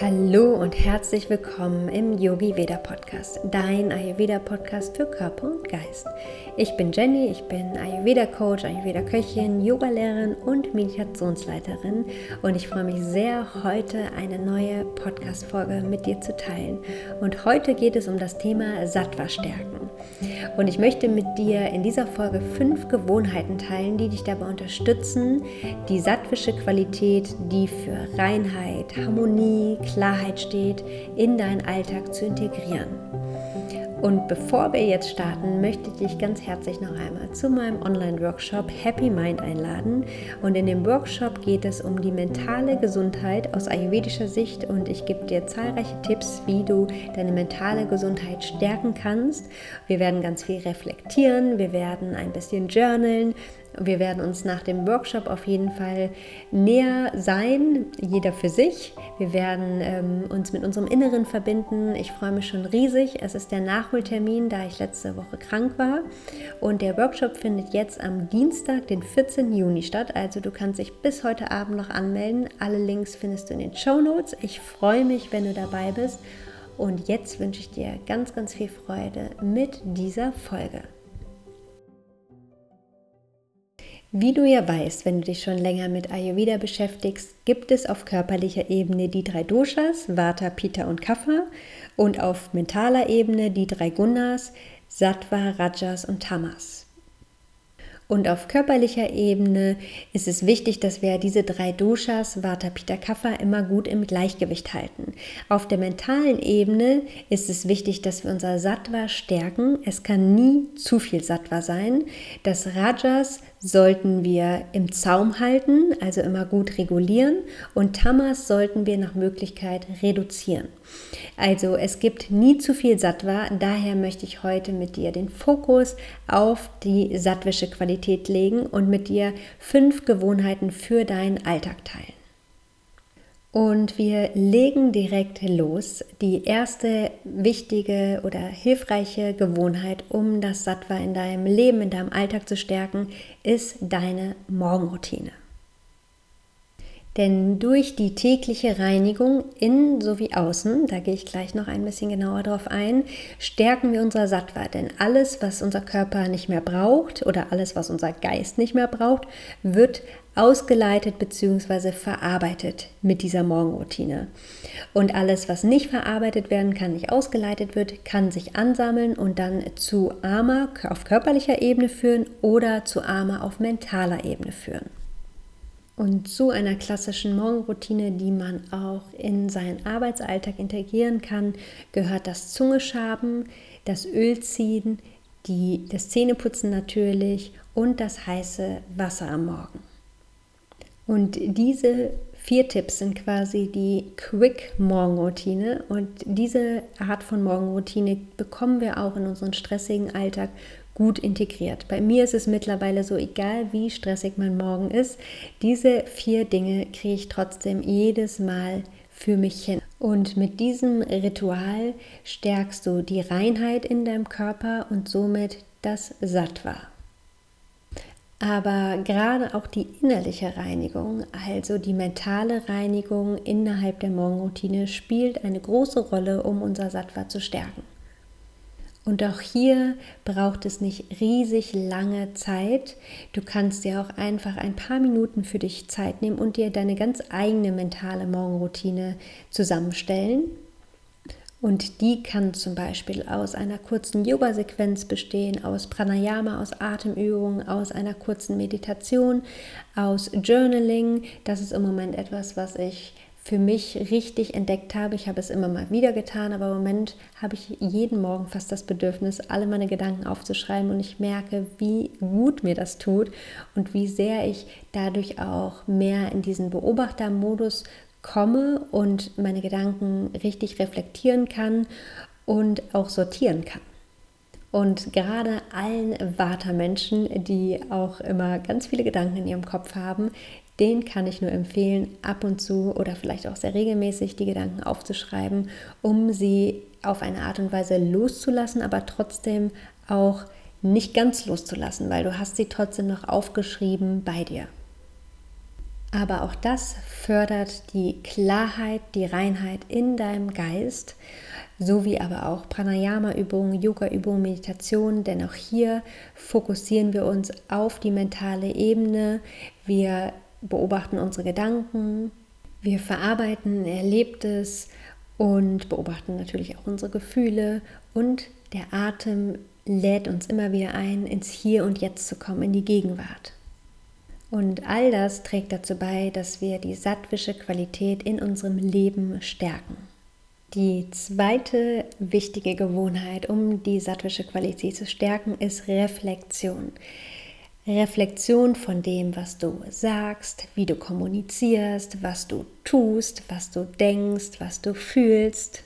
Hallo und herzlich willkommen im Yogi Veda Podcast, dein Ayurveda Podcast für Körper und Geist. Ich bin Jenny, ich bin Ayurveda Coach, Ayurveda Köchin, Yogalehrerin und Meditationsleiterin und ich freue mich sehr, heute eine neue Podcast Folge mit dir zu teilen. Und heute geht es um das Thema Sattva stärken. Und ich möchte mit dir in dieser Folge fünf Gewohnheiten teilen, die dich dabei unterstützen, die sattwische Qualität, die für Reinheit, Harmonie, Klarheit steht, in deinen Alltag zu integrieren. Und bevor wir jetzt starten, möchte ich dich ganz herzlich noch einmal zu meinem Online-Workshop Happy Mind einladen. Und in dem Workshop geht es um die mentale Gesundheit aus ayurvedischer Sicht und ich gebe dir zahlreiche Tipps, wie du deine mentale Gesundheit stärken kannst. Wir werden ganz viel reflektieren, wir werden ein bisschen journalen, wir werden uns nach dem Workshop auf jeden Fall näher sein, jeder für sich. Wir werden ähm, uns mit unserem Inneren verbinden. Ich freue mich schon riesig. Es ist der Nachholtermin, da ich letzte Woche krank war. Und der Workshop findet jetzt am Dienstag, den 14. Juni statt. Also du kannst dich bis heute Abend noch anmelden. Alle Links findest du in den Show Notes. Ich freue mich, wenn du dabei bist. Und jetzt wünsche ich dir ganz, ganz viel Freude mit dieser Folge. Wie du ja weißt, wenn du dich schon länger mit Ayurveda beschäftigst, gibt es auf körperlicher Ebene die drei Doshas, Vata, Pitta und Kapha, und auf mentaler Ebene die drei Gunas, Sattva, Rajas und Tamas. Und auf körperlicher Ebene ist es wichtig, dass wir diese drei Doshas, Vata, Pitta, Kapha, immer gut im Gleichgewicht halten. Auf der mentalen Ebene ist es wichtig, dass wir unser Sattva stärken. Es kann nie zu viel Sattva sein. Das Rajas sollten wir im Zaum halten, also immer gut regulieren. Und Tamas sollten wir nach Möglichkeit reduzieren. Also es gibt nie zu viel Sattva, daher möchte ich heute mit dir den Fokus auf die sattwische Qualität legen und mit dir fünf Gewohnheiten für deinen Alltag teilen. Und wir legen direkt los. Die erste wichtige oder hilfreiche Gewohnheit, um das Sattva in deinem Leben, in deinem Alltag zu stärken, ist deine Morgenroutine. Denn durch die tägliche Reinigung innen sowie außen, da gehe ich gleich noch ein bisschen genauer drauf ein, stärken wir unser Sattva. Denn alles, was unser Körper nicht mehr braucht oder alles, was unser Geist nicht mehr braucht, wird ausgeleitet bzw. verarbeitet mit dieser Morgenroutine. Und alles, was nicht verarbeitet werden kann, nicht ausgeleitet wird, kann sich ansammeln und dann zu Armer auf körperlicher Ebene führen oder zu Armer auf mentaler Ebene führen. Und zu einer klassischen Morgenroutine, die man auch in seinen Arbeitsalltag integrieren kann, gehört das Zungeschaben, das Ölziehen, die, das Zähneputzen natürlich und das heiße Wasser am Morgen. Und diese vier Tipps sind quasi die Quick Morgenroutine und diese Art von Morgenroutine bekommen wir auch in unseren stressigen Alltag gut integriert. Bei mir ist es mittlerweile so, egal wie stressig mein Morgen ist, diese vier Dinge kriege ich trotzdem jedes Mal für mich hin. Und mit diesem Ritual stärkst du die Reinheit in deinem Körper und somit das Sattva. Aber gerade auch die innerliche Reinigung, also die mentale Reinigung innerhalb der Morgenroutine, spielt eine große Rolle, um unser Sattva zu stärken. Und auch hier braucht es nicht riesig lange Zeit. Du kannst dir auch einfach ein paar Minuten für dich Zeit nehmen und dir deine ganz eigene mentale Morgenroutine zusammenstellen. Und die kann zum Beispiel aus einer kurzen Yoga-Sequenz bestehen, aus Pranayama, aus Atemübungen, aus einer kurzen Meditation, aus Journaling. Das ist im Moment etwas, was ich für mich richtig entdeckt habe. Ich habe es immer mal wieder getan, aber im Moment habe ich jeden Morgen fast das Bedürfnis, alle meine Gedanken aufzuschreiben und ich merke, wie gut mir das tut und wie sehr ich dadurch auch mehr in diesen Beobachtermodus komme und meine Gedanken richtig reflektieren kann und auch sortieren kann. Und gerade allen Vata-Menschen, die auch immer ganz viele Gedanken in ihrem Kopf haben, den kann ich nur empfehlen, ab und zu oder vielleicht auch sehr regelmäßig die Gedanken aufzuschreiben, um sie auf eine Art und Weise loszulassen, aber trotzdem auch nicht ganz loszulassen, weil du hast sie trotzdem noch aufgeschrieben bei dir. Aber auch das fördert die Klarheit, die Reinheit in deinem Geist, sowie aber auch Pranayama-Übungen, Yoga-Übungen, Meditation, denn auch hier fokussieren wir uns auf die mentale Ebene. Wir beobachten unsere Gedanken, wir verarbeiten Erlebtes und beobachten natürlich auch unsere Gefühle und der Atem lädt uns immer wieder ein, ins Hier und Jetzt zu kommen, in die Gegenwart. Und all das trägt dazu bei, dass wir die sattwische Qualität in unserem Leben stärken. Die zweite wichtige Gewohnheit, um die sattwische Qualität zu stärken, ist Reflexion. Reflexion von dem, was du sagst, wie du kommunizierst, was du tust, was du denkst, was du fühlst.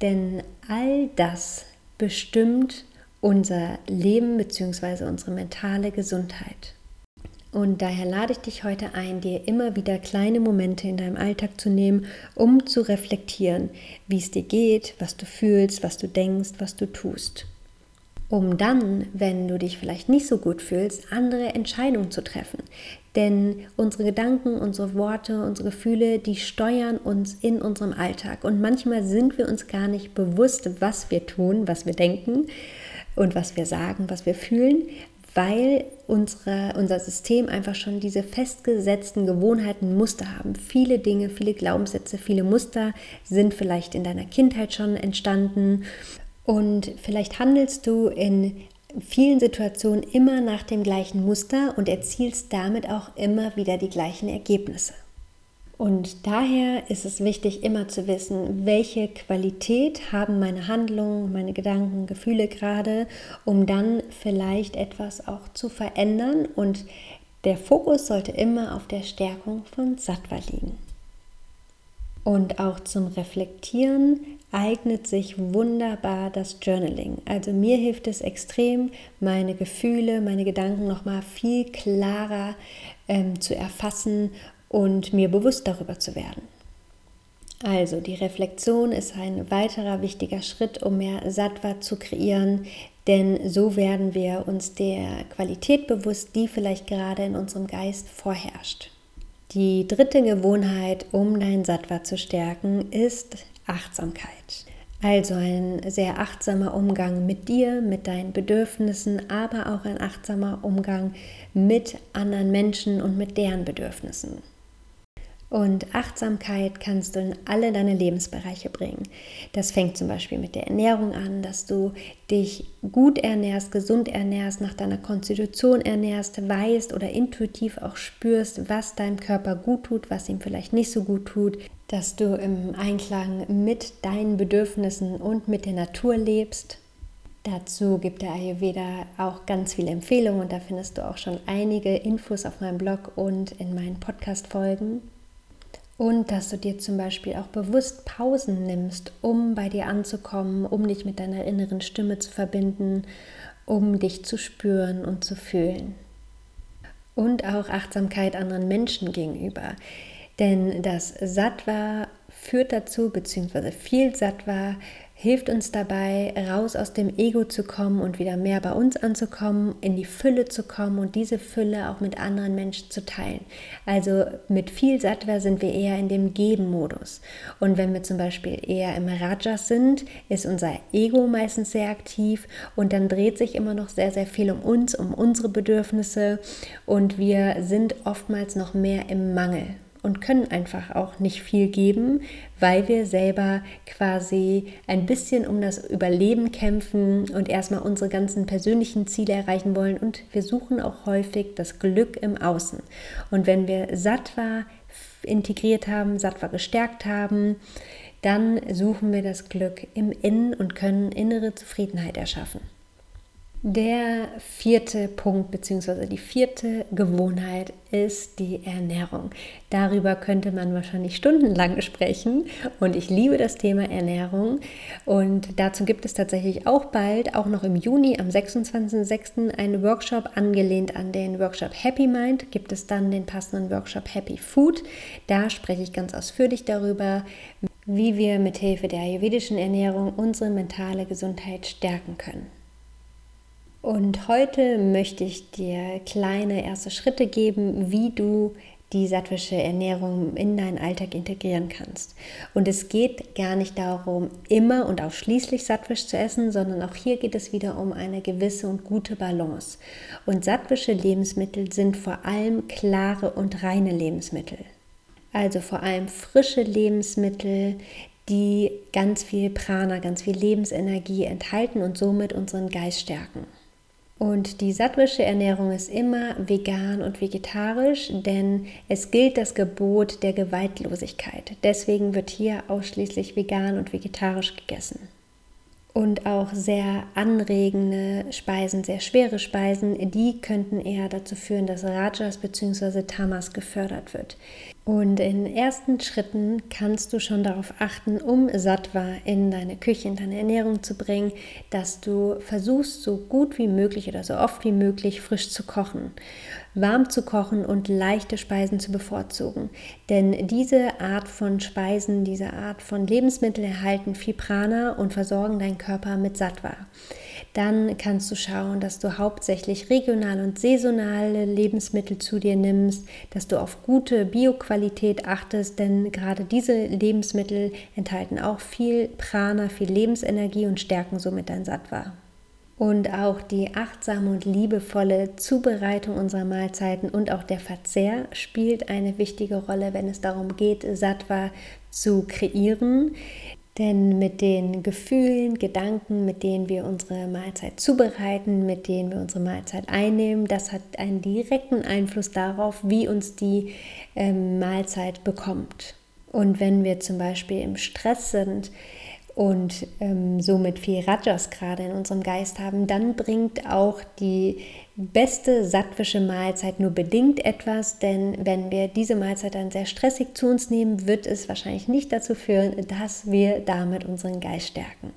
Denn all das bestimmt unser Leben bzw. unsere mentale Gesundheit. Und daher lade ich dich heute ein, dir immer wieder kleine Momente in deinem Alltag zu nehmen, um zu reflektieren, wie es dir geht, was du fühlst, was du denkst, was du tust. Um dann, wenn du dich vielleicht nicht so gut fühlst, andere Entscheidungen zu treffen. Denn unsere Gedanken, unsere Worte, unsere Gefühle, die steuern uns in unserem Alltag. Und manchmal sind wir uns gar nicht bewusst, was wir tun, was wir denken und was wir sagen, was wir fühlen, weil unsere, unser System einfach schon diese festgesetzten Gewohnheiten, Muster haben. Viele Dinge, viele Glaubenssätze, viele Muster sind vielleicht in deiner Kindheit schon entstanden und vielleicht handelst du in vielen Situationen immer nach dem gleichen Muster und erzielst damit auch immer wieder die gleichen Ergebnisse. Und daher ist es wichtig, immer zu wissen, welche Qualität haben meine Handlungen, meine Gedanken, Gefühle gerade, um dann vielleicht etwas auch zu verändern. Und der Fokus sollte immer auf der Stärkung von Sattva liegen. Und auch zum Reflektieren eignet sich wunderbar das Journaling. Also mir hilft es extrem, meine Gefühle, meine Gedanken nochmal viel klarer ähm, zu erfassen und mir bewusst darüber zu werden. Also die Reflexion ist ein weiterer wichtiger Schritt, um mehr Sattva zu kreieren, denn so werden wir uns der Qualität bewusst, die vielleicht gerade in unserem Geist vorherrscht. Die dritte Gewohnheit, um dein Sattva zu stärken, ist Achtsamkeit. Also ein sehr achtsamer Umgang mit dir, mit deinen Bedürfnissen, aber auch ein achtsamer Umgang mit anderen Menschen und mit deren Bedürfnissen. Und Achtsamkeit kannst du in alle deine Lebensbereiche bringen. Das fängt zum Beispiel mit der Ernährung an, dass du dich gut ernährst, gesund ernährst, nach deiner Konstitution ernährst, weißt oder intuitiv auch spürst, was deinem Körper gut tut, was ihm vielleicht nicht so gut tut, dass du im Einklang mit deinen Bedürfnissen und mit der Natur lebst. Dazu gibt der Ayurveda auch ganz viele Empfehlungen und da findest du auch schon einige Infos auf meinem Blog und in meinen Podcast-Folgen. Und dass du dir zum Beispiel auch bewusst Pausen nimmst, um bei dir anzukommen, um dich mit deiner inneren Stimme zu verbinden, um dich zu spüren und zu fühlen. Und auch Achtsamkeit anderen Menschen gegenüber. Denn das Sattva führt dazu, beziehungsweise viel Sattva hilft uns dabei, raus aus dem Ego zu kommen und wieder mehr bei uns anzukommen, in die Fülle zu kommen und diese Fülle auch mit anderen Menschen zu teilen. Also mit viel Sattva sind wir eher in dem Geben-Modus. Und wenn wir zum Beispiel eher im Rajas sind, ist unser Ego meistens sehr aktiv und dann dreht sich immer noch sehr, sehr viel um uns, um unsere Bedürfnisse und wir sind oftmals noch mehr im Mangel und können einfach auch nicht viel geben, weil wir selber quasi ein bisschen um das Überleben kämpfen und erstmal unsere ganzen persönlichen Ziele erreichen wollen und wir suchen auch häufig das Glück im Außen. Und wenn wir Sattva integriert haben, Sattva gestärkt haben, dann suchen wir das Glück im Innen und können innere Zufriedenheit erschaffen. Der vierte Punkt bzw. die vierte Gewohnheit ist die Ernährung. Darüber könnte man wahrscheinlich stundenlang sprechen und ich liebe das Thema Ernährung und dazu gibt es tatsächlich auch bald, auch noch im Juni am 26.06. einen Workshop angelehnt an den Workshop Happy Mind, gibt es dann den passenden Workshop Happy Food. Da spreche ich ganz ausführlich darüber, wie wir mit Hilfe der ayurvedischen Ernährung unsere mentale Gesundheit stärken können. Und heute möchte ich dir kleine erste Schritte geben, wie du die sattwische Ernährung in deinen Alltag integrieren kannst. Und es geht gar nicht darum, immer und ausschließlich sattwisch zu essen, sondern auch hier geht es wieder um eine gewisse und gute Balance. Und sattwische Lebensmittel sind vor allem klare und reine Lebensmittel. Also vor allem frische Lebensmittel, die ganz viel Prana, ganz viel Lebensenergie enthalten und somit unseren Geist stärken. Und die sattwische Ernährung ist immer vegan und vegetarisch, denn es gilt das Gebot der Gewaltlosigkeit. Deswegen wird hier ausschließlich vegan und vegetarisch gegessen. Und auch sehr anregende Speisen, sehr schwere Speisen, die könnten eher dazu führen, dass Rajas bzw. Tamas gefördert wird. Und in ersten Schritten kannst du schon darauf achten, um Sattva in deine Küche, in deine Ernährung zu bringen, dass du versuchst, so gut wie möglich oder so oft wie möglich frisch zu kochen, warm zu kochen und leichte Speisen zu bevorzugen. Denn diese Art von Speisen, diese Art von Lebensmitteln erhalten viel Prana und versorgen deinen Körper mit Sattva dann kannst du schauen, dass du hauptsächlich regional und saisonale Lebensmittel zu dir nimmst, dass du auf gute Bioqualität achtest, denn gerade diese Lebensmittel enthalten auch viel Prana, viel Lebensenergie und stärken somit dein Sattva. Und auch die achtsame und liebevolle Zubereitung unserer Mahlzeiten und auch der Verzehr spielt eine wichtige Rolle, wenn es darum geht, Sattva zu kreieren. Denn mit den Gefühlen, Gedanken, mit denen wir unsere Mahlzeit zubereiten, mit denen wir unsere Mahlzeit einnehmen, das hat einen direkten Einfluss darauf, wie uns die ähm, Mahlzeit bekommt. Und wenn wir zum Beispiel im Stress sind, und ähm, somit viel Rajas gerade in unserem Geist haben, dann bringt auch die beste sattwische Mahlzeit nur bedingt etwas, denn wenn wir diese Mahlzeit dann sehr stressig zu uns nehmen, wird es wahrscheinlich nicht dazu führen, dass wir damit unseren Geist stärken.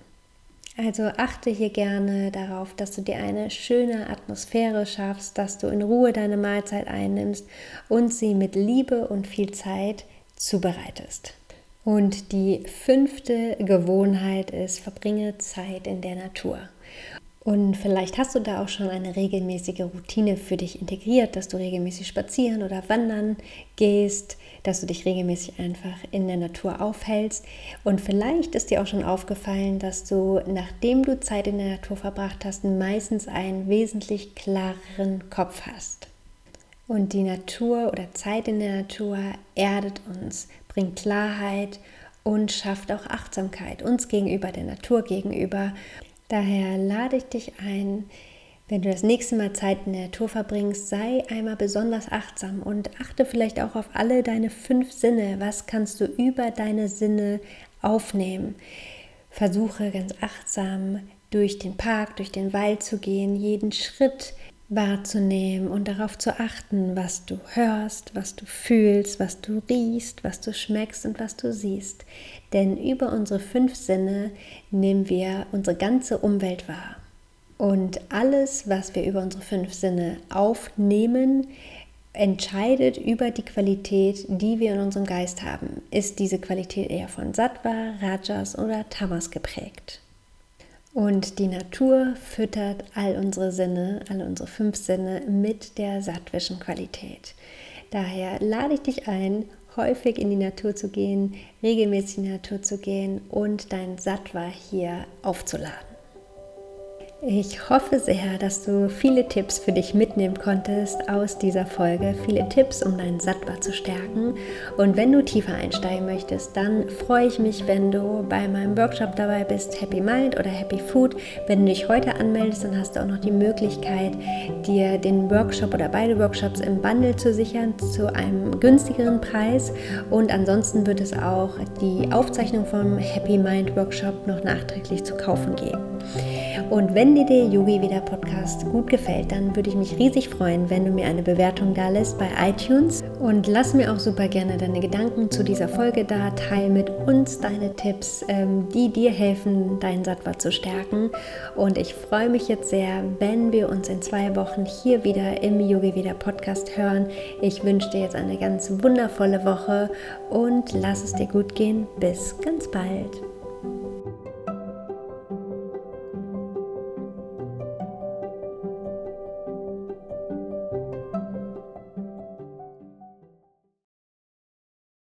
Also achte hier gerne darauf, dass du dir eine schöne Atmosphäre schaffst, dass du in Ruhe deine Mahlzeit einnimmst und sie mit Liebe und viel Zeit zubereitest. Und die fünfte Gewohnheit ist, verbringe Zeit in der Natur. Und vielleicht hast du da auch schon eine regelmäßige Routine für dich integriert, dass du regelmäßig spazieren oder wandern gehst, dass du dich regelmäßig einfach in der Natur aufhältst. Und vielleicht ist dir auch schon aufgefallen, dass du, nachdem du Zeit in der Natur verbracht hast, meistens einen wesentlich klareren Kopf hast. Und die Natur oder Zeit in der Natur erdet uns, bringt Klarheit und schafft auch Achtsamkeit uns gegenüber, der Natur gegenüber. Daher lade ich dich ein, wenn du das nächste Mal Zeit in der Natur verbringst, sei einmal besonders achtsam und achte vielleicht auch auf alle deine fünf Sinne. Was kannst du über deine Sinne aufnehmen? Versuche ganz achtsam durch den Park, durch den Wald zu gehen, jeden Schritt wahrzunehmen und darauf zu achten, was du hörst, was du fühlst, was du riechst, was du schmeckst und was du siehst. Denn über unsere fünf Sinne nehmen wir unsere ganze Umwelt wahr. Und alles, was wir über unsere fünf Sinne aufnehmen, entscheidet über die Qualität, die wir in unserem Geist haben. Ist diese Qualität eher von Sattva, Rajas oder Tamas geprägt? Und die Natur füttert all unsere Sinne, alle unsere fünf Sinne mit der sattwischen Qualität. Daher lade ich dich ein, häufig in die Natur zu gehen, regelmäßig in die Natur zu gehen und dein Sattva hier aufzuladen. Ich hoffe sehr, dass du viele Tipps für dich mitnehmen konntest aus dieser Folge. Viele Tipps, um deinen Sattva zu stärken. Und wenn du tiefer einsteigen möchtest, dann freue ich mich, wenn du bei meinem Workshop dabei bist, Happy Mind oder Happy Food. Wenn du dich heute anmeldest, dann hast du auch noch die Möglichkeit, dir den Workshop oder beide Workshops im Bundle zu sichern zu einem günstigeren Preis. Und ansonsten wird es auch die Aufzeichnung vom Happy Mind Workshop noch nachträglich zu kaufen geben. Und wenn dir der Yogi Wieder Podcast gut gefällt, dann würde ich mich riesig freuen, wenn du mir eine Bewertung da lässt bei iTunes. Und lass mir auch super gerne deine Gedanken zu dieser Folge da. Teil mit uns deine Tipps, ähm, die dir helfen, deinen Sattva zu stärken. Und ich freue mich jetzt sehr, wenn wir uns in zwei Wochen hier wieder im Yogi Wieder Podcast hören. Ich wünsche dir jetzt eine ganz wundervolle Woche und lass es dir gut gehen. Bis ganz bald.